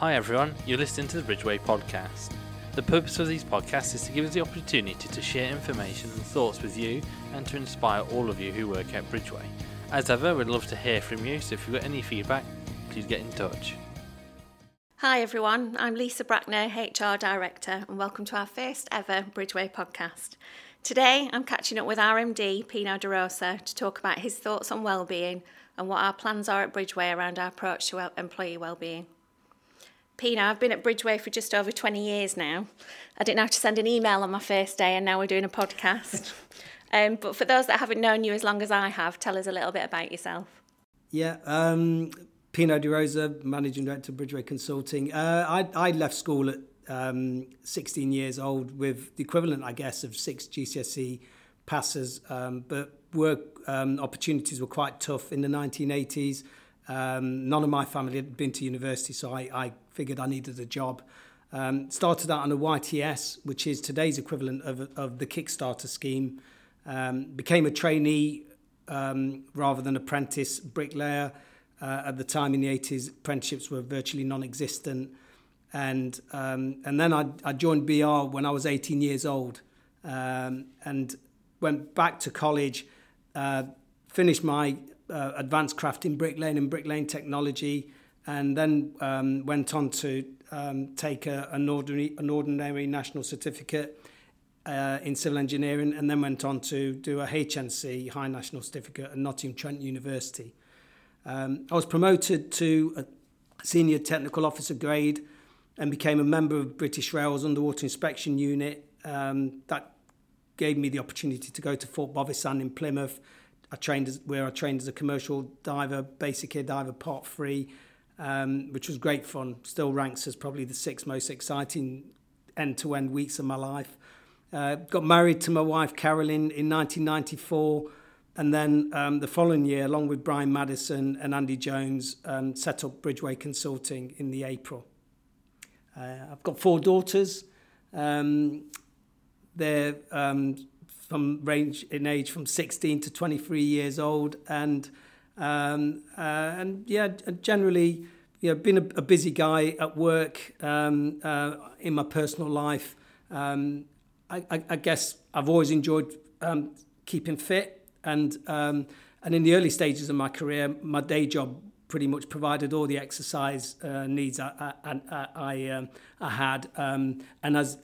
Hi everyone, you're listening to the Bridgeway podcast. The purpose of these podcasts is to give us the opportunity to share information and thoughts with you and to inspire all of you who work at Bridgeway. As ever, we'd love to hear from you, so if you've got any feedback, please get in touch. Hi everyone, I'm Lisa Brackner, HR Director, and welcome to our first ever Bridgeway podcast. Today I'm catching up with RMD Pino De Rosa to talk about his thoughts on wellbeing and what our plans are at Bridgeway around our approach to employee wellbeing. Pino, I've been at Bridgeway for just over 20 years now. I didn't have to send an email on my first day, and now we're doing a podcast. um, but for those that haven't known you as long as I have, tell us a little bit about yourself. Yeah, um, Pino De Rosa, Managing Director of Bridgeway Consulting. Uh, I, I left school at um, 16 years old with the equivalent, I guess, of six GCSE passes, um, but work um, opportunities were quite tough in the 1980s. Um, none of my family had been to university, so I, I figured I needed a job. Um, started out on a YTS, which is today's equivalent of, of the Kickstarter scheme. Um, became a trainee um, rather than apprentice bricklayer. Uh, at the time in the 80s, apprenticeships were virtually non-existent. And, um, and then I, I joined BR when I was 18 years old um, and went back to college, uh, finished my uh, advanced craft in bricklaying and bricklaying technology, and then um, went on to um, take a, an, ordinary, an ordinary national certificate uh, in civil engineering, and then went on to do a HNC, High National Certificate, at Nottingham Trent University. Um, I was promoted to a senior technical officer grade and became a member of British Rail's Underwater Inspection Unit. Um, that gave me the opportunity to go to Fort Bovisand in Plymouth. I trained as, where I trained as a commercial diver, basic air diver, part three, um, which was great fun. Still ranks as probably the six most exciting end-to-end weeks of my life. Uh, got married to my wife Carolyn in 1994, and then um, the following year, along with Brian Madison and Andy Jones, um, set up Bridgeway Consulting in the April. Uh, I've got four daughters. Um, they're um, from range in age from 16 to 23 years old, and um, uh, and yeah, generally, you know, been a, a busy guy at work um, uh, in my personal life. Um, I, I, I guess I've always enjoyed um, keeping fit, and um, and in the early stages of my career, my day job pretty much provided all the exercise uh, needs I, I, I, I had. Um, and as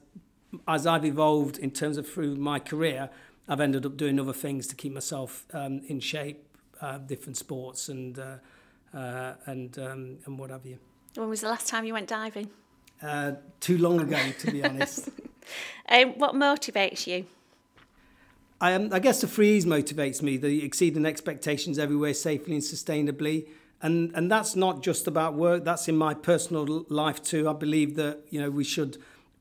as I've evolved in terms of through my career, I've ended up doing other things to keep myself um, in shape, uh, different sports and uh, uh, and um, and what have you. When was the last time you went diving? Uh, too long ago, to be honest. um, what motivates you? I, um, I guess the three E's motivates me, the exceeding expectations everywhere safely and sustainably. And, and that's not just about work, that's in my personal life too. I believe that, you know, we should,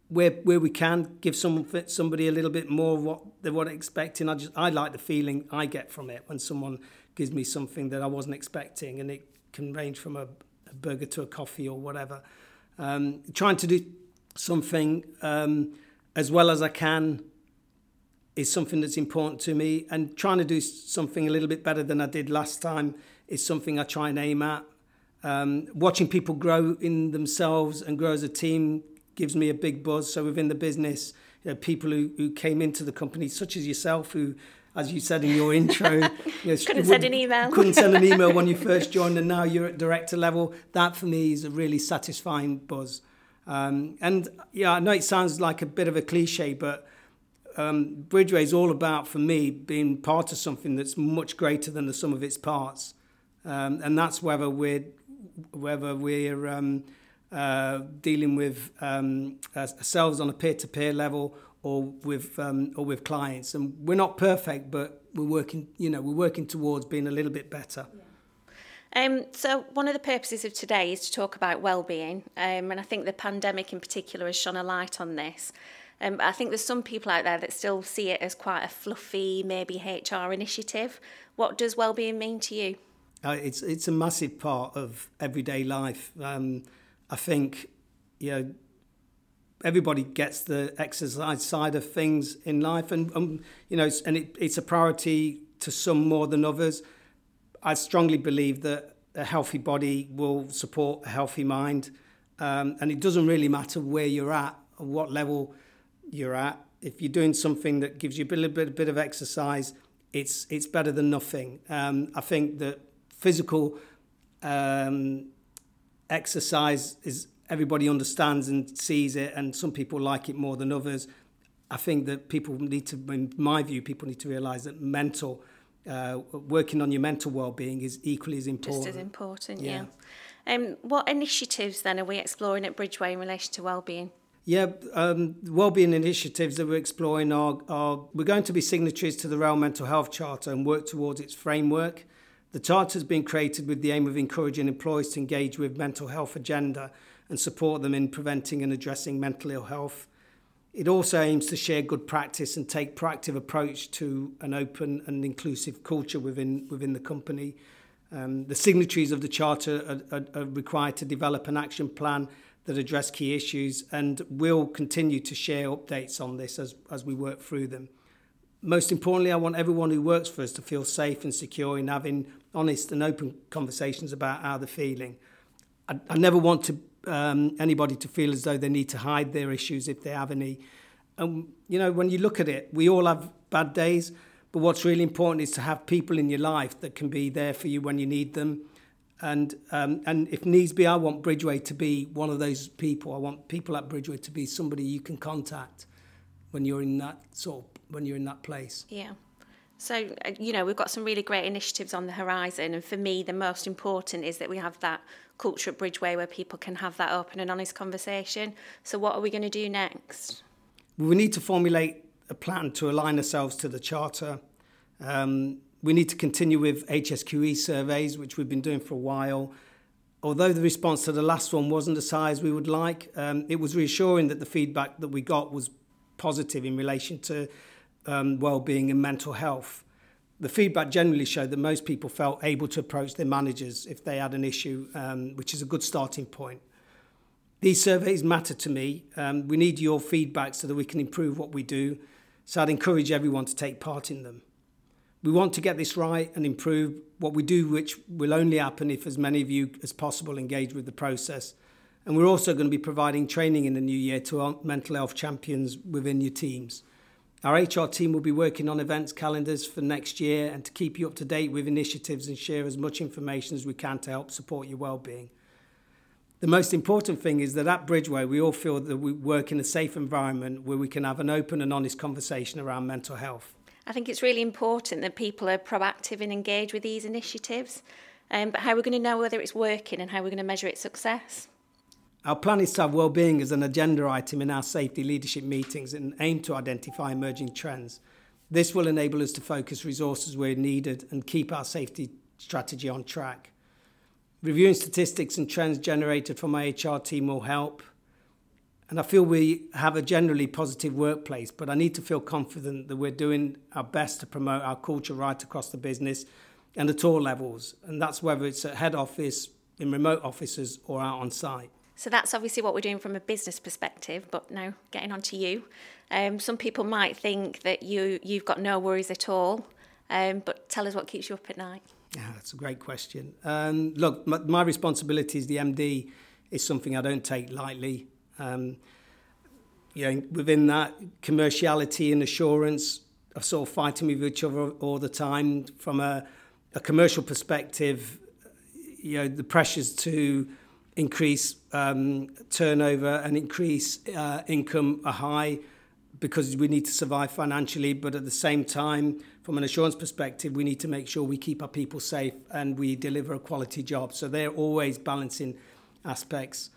where, where we can, give some, somebody a little bit more what they were expecting. I, just, I like the feeling I get from it when someone gives me something that I wasn't expecting. And it can range from a, a burger to a coffee or whatever. Um, trying to do something um, as well as I can is something that's important to me. And trying to do something a little bit better than I did last time is something I try and aim at. Um, watching people grow in themselves and grow as a team gives me a big buzz. So within the business, you know, people who, who came into the company, such as yourself, who, as you said in your intro, you know, couldn't send an email. couldn't send an email when you first joined, and now you're at director level. That for me is a really satisfying buzz. Um, and yeah, I know it sounds like a bit of a cliche, but um, Bridgeway is all about, for me, being part of something that's much greater than the sum of its parts. Um, and that's whether we're whether we're um, uh, dealing with um, ourselves on a peer-to-peer level or with um, or with clients. And we're not perfect, but we're working. You know, we're working towards being a little bit better. Yeah. Um, so one of the purposes of today is to talk about well-being, um, and I think the pandemic in particular has shone a light on this. Um, I think there's some people out there that still see it as quite a fluffy, maybe HR initiative. What does well-being mean to you? Uh, it's it's a massive part of everyday life. Um, I think, you know, everybody gets the exercise side of things in life, and um, you know, and it, it's a priority to some more than others. I strongly believe that a healthy body will support a healthy mind, Um, and it doesn't really matter where you're at or what level you're at. If you're doing something that gives you a little bit, a bit of exercise, it's it's better than nothing. Um, I think that physical um, exercise is everybody understands and sees it, and some people like it more than others. I think that people need to, in my view, people need to realise that mental, uh, working on your mental well-being is equally as important. Just as important, yeah. yeah. Um, what initiatives then are we exploring at Bridgeway in relation to well-being? Yeah, um, wellbeing initiatives that we're exploring are, are we're going to be signatories to the Rail Mental Health Charter and work towards its framework. The charter has been created with the aim of encouraging employees to engage with mental health agenda and support them in preventing and addressing mental ill health. It also aims to share good practice and take proactive approach to an open and inclusive culture within within the company. Um, the signatories of the charter are, are, are required to develop an action plan that address key issues and will continue to share updates on this as, as we work through them. Most importantly, I want everyone who works for us to feel safe and secure in having honest and open conversations about how they're feeling. I, I never want to um, anybody to feel as though they need to hide their issues if they have any. And, you know, when you look at it, we all have bad days, but what's really important is to have people in your life that can be there for you when you need them and um, and if needs be, I want Bridgeway to be one of those people. I want people at Bridgeway to be somebody you can contact when you're in that sort of, when you're in that place. Yeah. So uh, you know we've got some really great initiatives on the horizon, and for me, the most important is that we have that culture at Bridgeway where people can have that open and honest conversation. So what are we going to do next? We need to formulate a plan to align ourselves to the charter. Um, we need to continue with HSQE surveys, which we've been doing for a while. Although the response to the last one wasn't the size we would like, um, it was reassuring that the feedback that we got was positive in relation to um, well-being and mental health. The feedback generally showed that most people felt able to approach their managers if they had an issue, um, which is a good starting point. These surveys matter to me. Um, we need your feedback so that we can improve what we do. So I'd encourage everyone to take part in them. We want to get this right and improve what we do, which will only happen if as many of you as possible engage with the process. And we're also going to be providing training in the new year to our mental health champions within your teams. Our HR team will be working on events calendars for next year and to keep you up to date with initiatives and share as much information as we can to help support your well-being. The most important thing is that at Bridgeway we all feel that we work in a safe environment where we can have an open and honest conversation around mental health. I think it's really important that people are proactive and engage with these initiatives. Um, but how are we going to know whether it's working and how we're going to measure its success? Our plan is to have well-being as an agenda item in our safety leadership meetings and aim to identify emerging trends. This will enable us to focus resources where needed and keep our safety strategy on track. Reviewing statistics and trends generated from our HR team will help. And I feel we have a generally positive workplace, but I need to feel confident that we're doing our best to promote our culture right across the business and at all levels. And that's whether it's at head office, in remote offices, or out on site. So that's obviously what we're doing from a business perspective. But now, getting on to you, um, some people might think that you you've got no worries at all. Um, but tell us what keeps you up at night. Yeah, that's a great question. Um, look, my, my responsibility as the MD is something I don't take lightly. Um, you know, within that, commerciality and assurance are sort of fighting with each other all the time. From a, a commercial perspective, you know, the pressures to increase um, turnover and increase uh, income are high because we need to survive financially. But at the same time, from an assurance perspective, we need to make sure we keep our people safe and we deliver a quality job. So they're always balancing aspects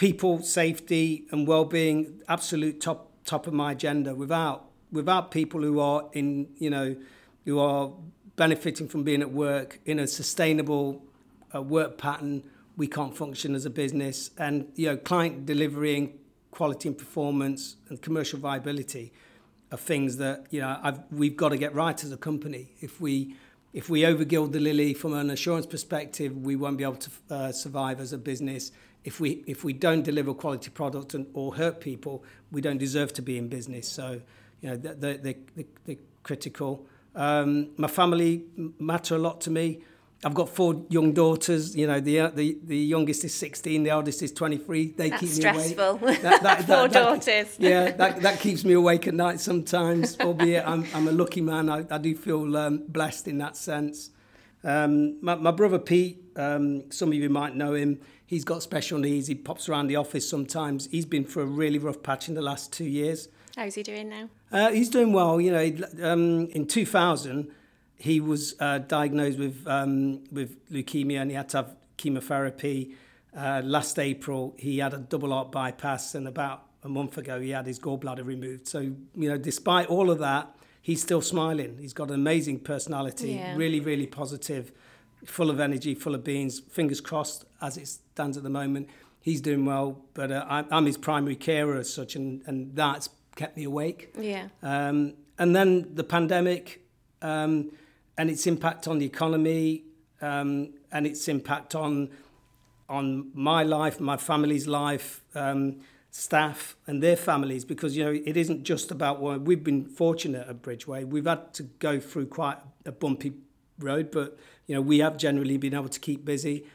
people safety and well-being absolute top top of my agenda without without people who are in you know who are benefiting from being at work in a sustainable uh, work pattern we can't function as a business and you know client delivery and quality and performance and commercial viability are things that you know I've, we've got to get right as a company if we if we overgild the lily from an assurance perspective we won't be able to uh, survive as a business if we if we don't deliver quality product and, or hurt people, we don't deserve to be in business. So, you know, they're, they're, they're critical. Um, my family matter a lot to me. I've got four young daughters. You know, the the the youngest is 16, the eldest is 23. They That's keep stressful. me awake. That, that, Four that, daughters. yeah, that, that keeps me awake at night sometimes. Albeit I'm I'm a lucky man. I, I do feel um, blessed in that sense. Um, my, my brother Pete, um, some of you might know him. He's got special needs. He pops around the office sometimes. He's been through a really rough patch in the last two years. How's he doing now? Uh, he's doing well. You know, um, in 2000, he was uh, diagnosed with um, with leukemia and he had to have chemotherapy. Uh, last April, he had a double heart bypass, and about a month ago, he had his gallbladder removed. So, you know, despite all of that, he's still smiling. He's got an amazing personality, Yeah. really, really positive, full of energy, full of beans. Fingers crossed, as it stands at the moment, he's doing well. But uh, I'm, I'm his primary carer as such, and, and that's kept me awake. Yeah. Um, and then the pandemic um, and its impact on the economy um, and its impact on on my life, my family's life, um, staff and their families, because you know it isn't just about work. We've been fortunate at Bridgeway. We've had to go through quite a bumpy road, but you know we have generally been able to keep busy.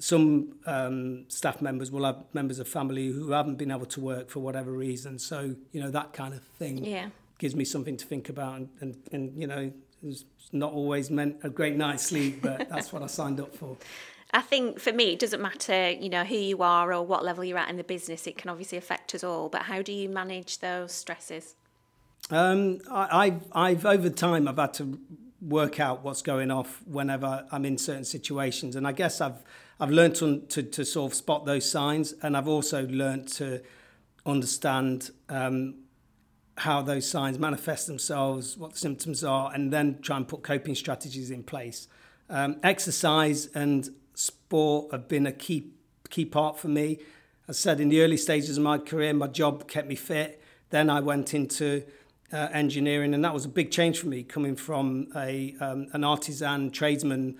Some um, staff members will have members of family who haven't been able to work for whatever reason. So you know that kind of thing Yeah. gives me something to think about and, and, and you know it's not always meant a great night's sleep but that's what i signed up for I think for me, it doesn't matter, you know, who you are or what level you're at in the business. It can obviously affect us all. But how do you manage those stresses? um, I, I've, I've over time i've had to work out what's going off whenever i'm in certain situations and i guess i've i've learned to, to, to sort of spot those signs and i've also learned to understand um, how those signs manifest themselves, what the symptoms are, and then try and put coping strategies in place. Um, exercise and sport have been a key key part for me. As I said in the early stages of my career, my job kept me fit. Then I went into uh, engineering, and that was a big change for me, coming from a um, an artisan tradesman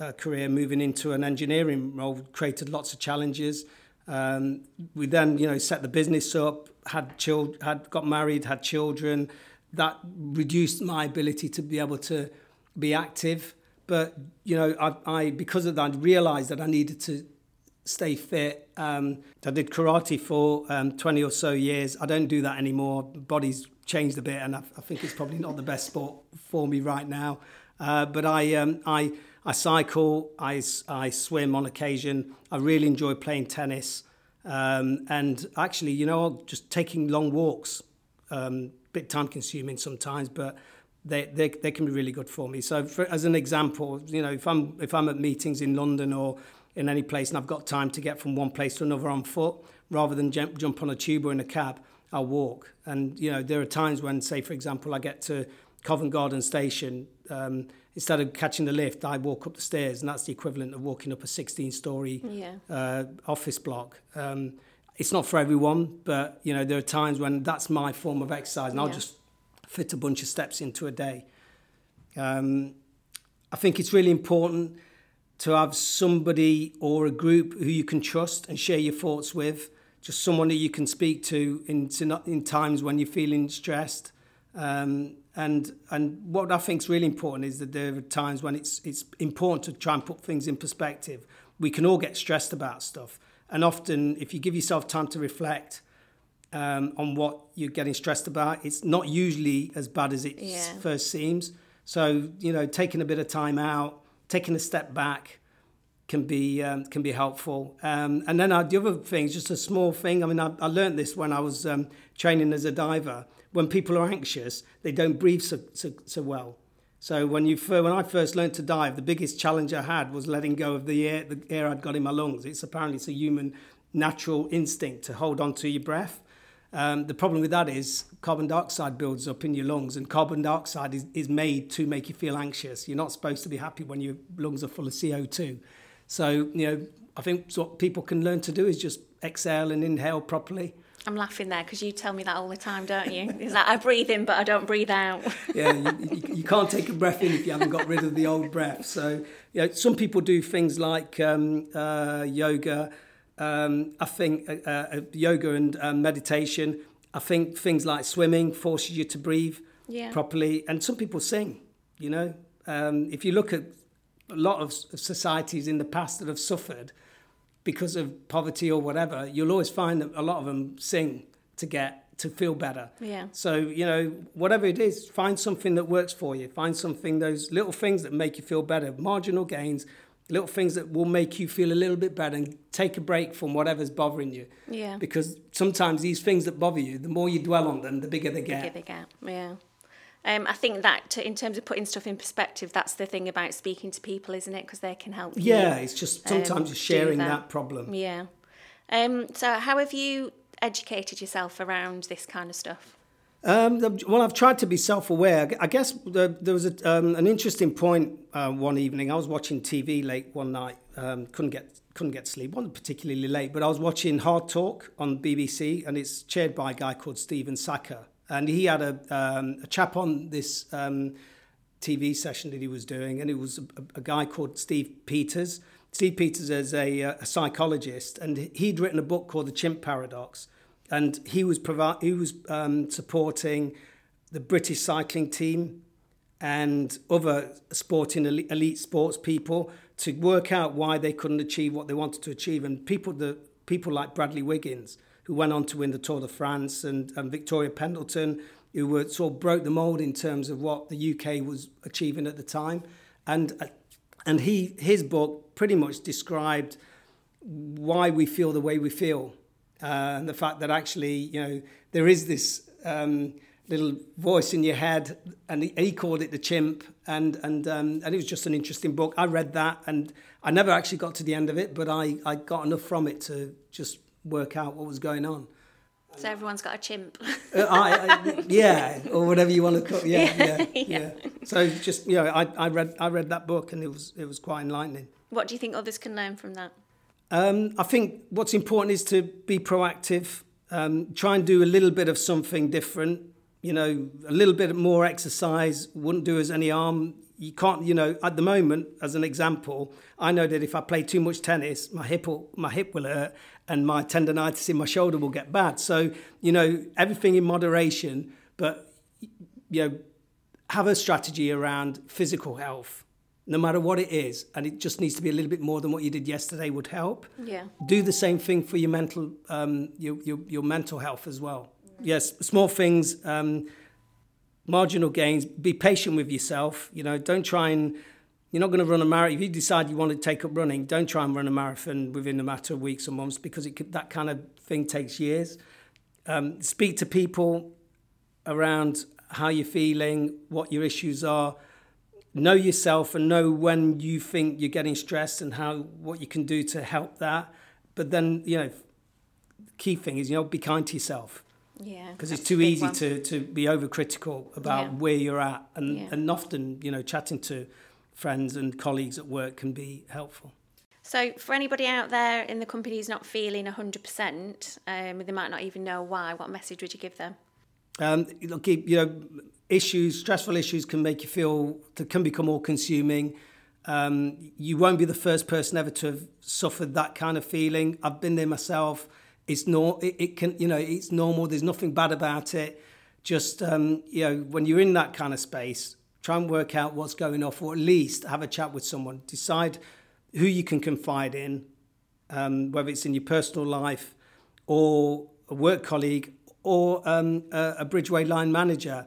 uh, career, moving into an engineering role, created lots of challenges. Um, we then, you know, set the business up, had children, had got married, had children. That reduced my ability to be able to be active. But you know, I, I because of that, I realised that I needed to stay fit. Um, I did karate for um, 20 or so years. I don't do that anymore. Body's changed a bit, and I, I think it's probably not the best sport for me right now. Uh, but I, um, I, I cycle, I, I swim on occasion. I really enjoy playing tennis. Um, and actually, you know, just taking long walks, um, bit time consuming sometimes, but they, they, they can be really good for me. So, for, as an example, you know, if I'm if I'm at meetings in London or in any place and I've got time to get from one place to another on foot, rather than jump jump on a tube or in a cab, I'll walk. And you know, there are times when, say, for example, I get to Covent Garden Station. Um, instead of catching the lift, I walk up the stairs, and that's the equivalent of walking up a 16-story Yeah. uh, office block. Um, it's not for everyone, but you know there are times when that's my form of exercise, and I'll just fit a bunch of steps into a day. Um, I think it's really important to have somebody or a group who you can trust and share your thoughts with. Just someone that you can speak to in in times when you're feeling stressed. Um, and and what I think is really important is that there are times when it's it's important to try and put things in perspective. We can all get stressed about stuff, and often if you give yourself time to reflect um, on what you're getting stressed about, it's not usually as bad as it Yeah. first seems. So you know, taking a bit of time out, taking a step back, can be um, can be helpful. Um, and then uh, the other thing, just a small thing. I mean, I, I learned this when I was um, training as a diver. When people are anxious, they don't breathe so, so, so well. So when you when I first learned to dive, the biggest challenge I had was letting go of the air the air I'd got in my lungs. It's apparently it's a human natural instinct to hold on to your breath. Um, the problem with that is carbon dioxide builds up in your lungs, and carbon dioxide is, is made to make you feel anxious. You're not supposed to be happy when your lungs are full of CO2. So, you know, I think what people can learn to do is just exhale and inhale properly. I'm laughing there because you tell me that all the time, don't you? Is that I breathe in, but I don't breathe out. Yeah, you, you, you can't take a breath in if you haven't got rid of the old breath. So, you know, some people do things like um, uh, yoga. Um, I think uh, uh, yoga and um, meditation. I think things like swimming forces you to breathe Yeah. properly, and some people sing. You know, um, if you look at a lot of societies in the past that have suffered because of poverty or whatever, you'll always find that a lot of them sing to get to feel better. Yeah. So, you know, whatever it is, find something that works for you. Find something, those little things that make you feel better, marginal gains, little things that will make you feel a little bit better and take a break from whatever's bothering you. Yeah. Because sometimes these things that bother you, the more you dwell on them, the bigger they get. Bigger they get. Yeah. Um, I think that to, in terms of putting stuff in perspective, that's the thing about speaking to people, isn't it? Because they can help you. Yeah, it's just sometimes um, just sharing that. that. problem. Yeah. Um, so, how have you educated yourself around this kind of stuff? Um, well, I've tried to be self-aware. I guess there was a, um, an interesting point uh, one evening. I was watching TV late one night. Um, couldn't get couldn't get sleep. wasn't particularly late, but I was watching Hard Talk on BBC, and it's chaired by a guy called Stephen Sackur, and he had a, um, a chap on this um, TV session that he was doing, and it was a, a guy called Steve Peters. Steve Peters is a, uh, a psychologist, and he'd written a book called The Chimp Paradox, and he was provi- he was um, supporting the British cycling team and other sporting elite, elite sports people to work out why they couldn't achieve what they wanted to achieve, and people the people like Bradley Wiggins, who went on to win the Tour de France, and, and Victoria Pendleton, who were sort of broke the mold in terms of what the UK was achieving at the time, and uh, and he his book pretty much described why we feel the way we feel, uh, and the fact that actually you know there is this um, little voice in your head, and he, he called it the chimp, and and um, and it was just an interesting book. I read that, and I never actually got to the end of it, but I I got enough from it to just work out what was going on. So, everyone's got a chimp. Uh, I, I, yeah, or whatever you want to call. Yeah, yeah, yeah. So just you know, I, I read I read that book, and it was it was quite enlightening. what do you think others can learn from that? Um, I think what's important is to be proactive. Um, try and do a little bit of something different. You know, a little bit more exercise wouldn't do us any harm. You can't, you know, at the moment, as an example, I know that if I play too much tennis, my hip will, my hip will hurt, and my tendonitis in my shoulder will get bad. So, you know, everything in moderation, but you know, have a strategy around physical health, no matter what it is, and it just needs to be a little bit more than what you did yesterday would help. Yeah. Do the same thing for your mental, um, your, your your mental health as well. Yes, small things, um, marginal gains. Be patient with yourself. You know, don't try and. You're not going to run a marathon. If you decide you want to take up running, don't try and run a marathon within a matter of weeks or months because it could, that kind of thing takes years. Um, speak to people around how you're feeling, what your issues are. Know yourself and know when you think you're getting stressed and how what you can do to help that. But then, you know, the key thing is, you know, be kind to yourself Yeah. because it's too easy one. to, to be overcritical about Yeah. where you're at. And, Yeah. and often, you know, chatting to friends and colleagues at work can be helpful. So, for anybody out there in the company who's not feeling 100%, um, they might not even know why, what message would you give them? Um, look, you know, issues, stressful issues can make you feel, that can become all consuming. Um, you won't be the first person ever to have suffered that kind of feeling. I've been there myself. It's no, it, it can, you know, it's normal. There's nothing bad about it. Just, um, you know, when you're in that kind of space, try and work out what's going off, or at least have a chat with someone. Decide who you can confide in, um, whether it's in your personal life or a work colleague or um, a, a Bridgeway line manager.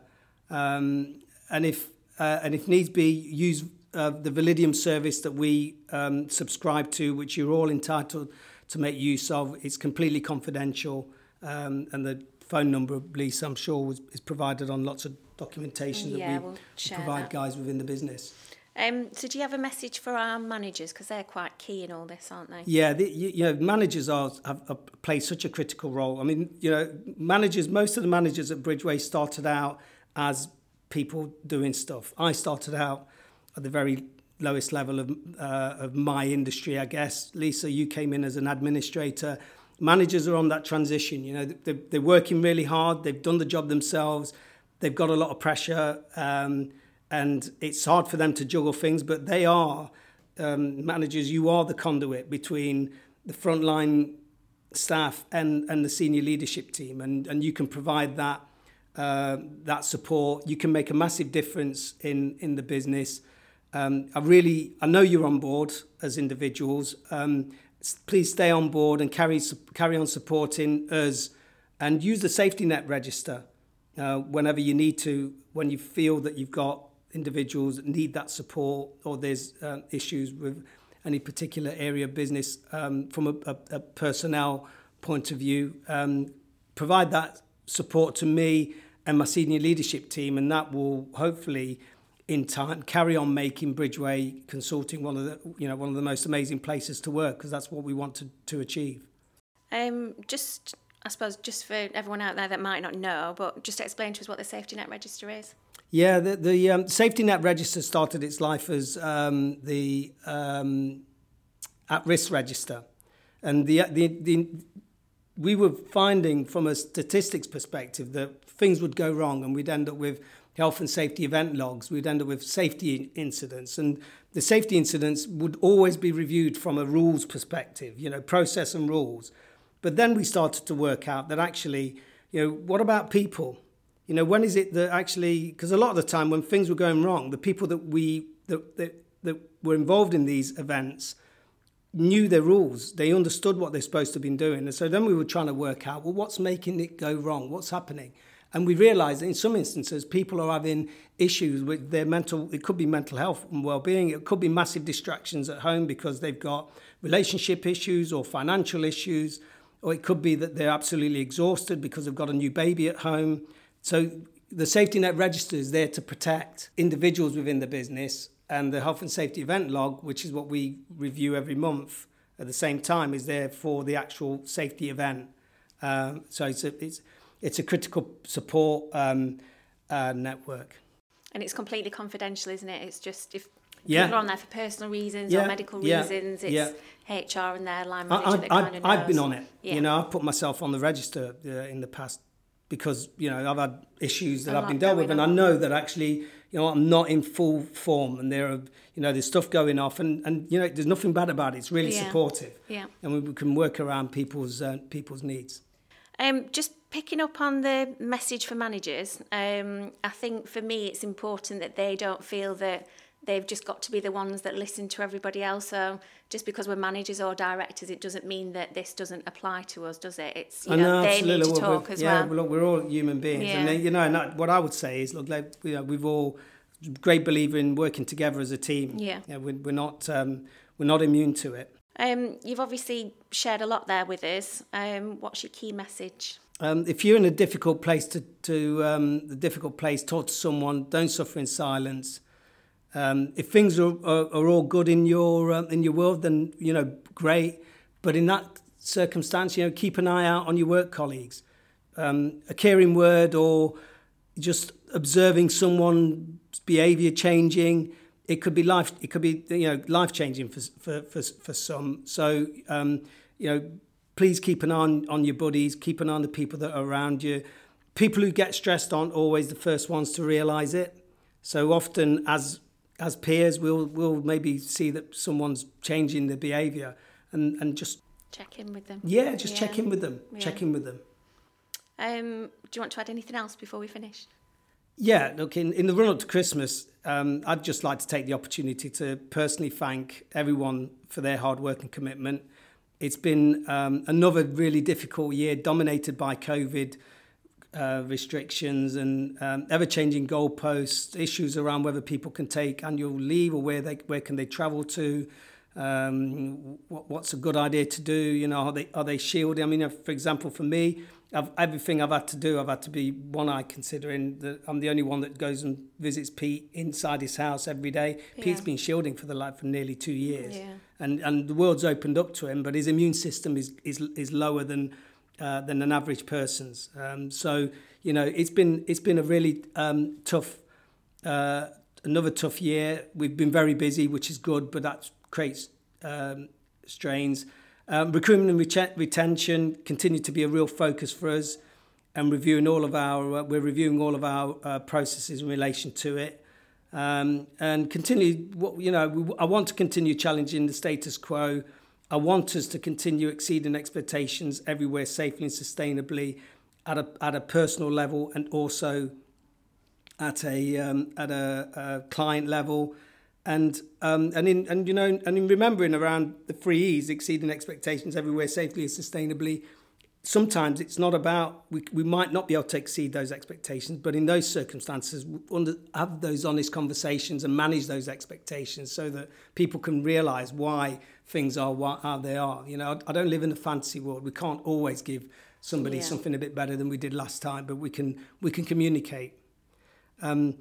Um, and if uh, and if needs be, use uh, the Validium service that we um, subscribe to, which you're all entitled to make use of. It's completely confidential, um, and the phone number, Lisa, I'm sure, was, is provided on lots of documentation Yeah, that we we'll provide that. guys within the business. Um, so, do you have a message for our managers? Because they're quite key in all this, aren't they? Yeah, the, you, you know, managers are have, have played such a critical role. I mean, you know, managers. Most of the managers at Bridgeway started out as people doing stuff. I started out at the very lowest level of uh, of my industry, I guess. Lisa, you came in as an administrator. Managers are on that transition. You know, they're, working really hard. They've done the job themselves. They've got a lot of pressure. Um, and it's hard for them to juggle things, but they are um, managers. You are the conduit between the frontline staff and, and the senior leadership team, and, and you can provide that uh, that support. You can make a massive difference in in the business. Um, I really, I know you're on board as individuals. Um, please stay on board and carry carry on supporting us, and use the safety net register uh, whenever you need to. When you feel that you've got individuals that need that support, or there's uh, issues with any particular area of business um, from a, a, a personnel point of view, um, provide that support to me and my senior leadership team, and that will hopefully in time carry on making Bridgeway Consulting one of the you know one of the most amazing places to work because that's what we want to, to achieve. Um, just I suppose just for everyone out there that might not know, but just explain to us what the safety net register is. Yeah, the, the um, safety net register started its life as um, the um, at risk register, and the, the the we were finding from a statistics perspective that things would go wrong and we'd end up with health and safety event logs, we'd end up with safety incidents. And the safety incidents would always be reviewed from a rules perspective, you know, process and rules. But then we started to work out that actually, you know, what about people? You know, when is it that actually, because a lot of the time when things were going wrong, the people that we, that, that, that were involved in these events, knew their rules. They understood what they're supposed to have been doing. And so then we were trying to work out, well, what's making it go wrong? What's happening? And we realise that in some instances, people are having issues with their mental, it could be mental health and well being, it could be massive distractions at home because they've got relationship issues or financial issues, or it could be that they're absolutely exhausted because they've got a new baby at home. So the safety net register is there to protect individuals within the business, and the health and safety event log, which is what we review every month at the same time, is there for the actual safety event. Um, so it's it's it's a critical support um, uh, network. And it's completely confidential, isn't it? It's just if yeah. people are on there for personal reasons yeah. or medical yeah. reasons, it's. HR and their line manager I, that kind of knows. I've been on it. Yeah. You know, I've put myself on the register uh, in the past because you know I've had issues that i have been dealt with, and I know that actually you know I'm not in full form, and there are you know there's stuff going off, and and you know there's nothing bad about it. It's really yeah. supportive, yeah, and we, we can work around people's uh, people's needs. Um, just picking up on the message for managers, um, I think for me it's important that they don't feel that they've just got to be the ones that listen to everybody else. So just because we're managers or directors, it doesn't mean that this doesn't apply to us, does it? It's you know, know they need to well, talk as yeah, well. Look, we're all human beings, yeah. and you know, and that, what I would say is, look, like, you know, we've all great believer in working together as a team. Yeah, yeah we're, we're not um, we're not immune to it. Um, you've obviously shared a lot there with us. Um, what's your key message? Um, if you're in a difficult place to, to um, difficult place, talk to someone. Don't suffer in silence. Um, if things are, are, are, all good in your uh, in your world, then you know great. But in that circumstance, you know, keep an eye out on your work colleagues. Um, a caring word or just observing someone's behaviour changing. It could be life. It could be you know life changing for for for, for some. So um, you know please keep an eye on, on your buddies, keep an eye on the people that are around you. People who get stressed aren't always the first ones to realise it. So often, as as peers, we'll we'll maybe see that someone's changing their behaviour, and and just check in with them. Yeah, just yeah. check in with them. Yeah. Check in with them. Um, do you want to add anything else before we finish? Yeah, look, in, in the run up to Christmas, um, I'd just like to take the opportunity to personally thank everyone for their hard work and commitment. It's been um, another really difficult year, dominated by COVID uh, restrictions and um, ever-changing goalposts, issues around whether people can take annual leave or where they where can they travel to. Um, what, what's a good idea to do? You know, are they are they shielded? I mean, for example, for me, I've, everything I've had to do, I've had to be one eye considering that I'm the only one that goes and visits Pete inside his house every day. Yeah. Pete's been shielding for the life for nearly two years, yeah. and and the world's opened up to him, but his immune system is is is lower than uh, than an average person's. Um, so you know, it's been it's been a really um, tough. Uh, another tough year. We've been very busy, which is good, but that creates um, strains. Um, recruitment and ret- retention continue to be a real focus for us, and reviewing all of our uh, we're reviewing all of our uh, processes in relation to it, um, and continue. What you know, we, I want to continue challenging the status quo. I want us to continue exceeding expectations everywhere safely and sustainably, at a at a personal level and also at a um, at a, a client level. And um, and in and you know and in remembering around the three E's, exceeding expectations everywhere safely and sustainably. Sometimes it's not about we, we might not be able to exceed those expectations, but in those circumstances, under, have those honest conversations and manage those expectations so that people can realise why things are what, how they are. You know, I, I don't live in a fantasy world. We can't always give somebody Yeah. something a bit better than we did last time, but we can we can communicate. Um,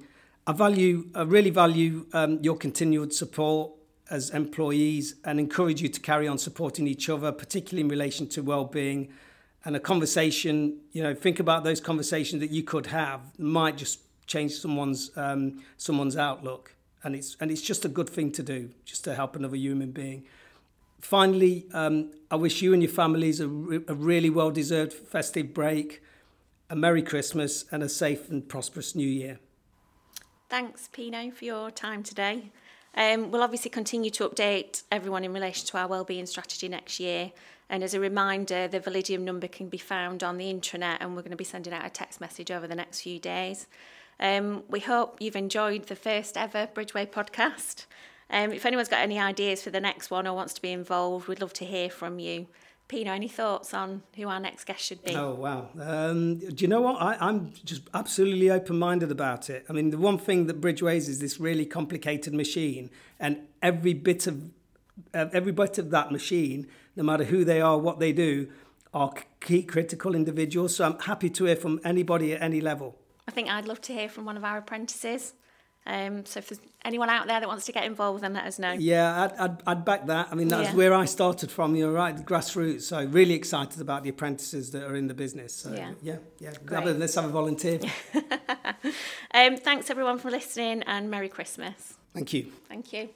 I value, I really value um, your continued support as employees and encourage you to carry on supporting each other, particularly in relation to well-being and a conversation. You know, think about those conversations that you could have might just change someone's um, someone's outlook, and it's and it's just a good thing to do, just to help another human being. Finally, um, I wish you and your families a, re- a really well-deserved festive break, a Merry Christmas, and a safe and prosperous New Year. Thanks, Pino, for your time today. Um, we'll obviously continue to update everyone in relation to our wellbeing strategy next year. And as a reminder, the Validium number can be found on the intranet, and we're going to be sending out a text message over the next few days. Um, we hope you've enjoyed the first ever Bridgeway podcast. Um, if anyone's got any ideas for the next one or wants to be involved, we'd love to hear from you. Pino, any thoughts on who our next guest should be? Oh wow! Um, do you know what? I, I'm just absolutely open-minded about it. I mean, the one thing that Bridgeways is this really complicated machine, and every bit of uh, every bit of that machine, no matter who they are, what they do, are key critical individuals. So I'm happy to hear from anybody at any level. I think I'd love to hear from one of our apprentices. Um, so if there's anyone out there that wants to get involved, then let us know. Yeah, I'd, I'd, I'd back that. I mean, that's Yeah. where I started from. You're right, grassroots. So really excited about the apprentices that are in the business. So Yeah. yeah, yeah. Great. Let's have a volunteer. Um, thanks everyone for listening and Merry Christmas. Thank you. Thank you.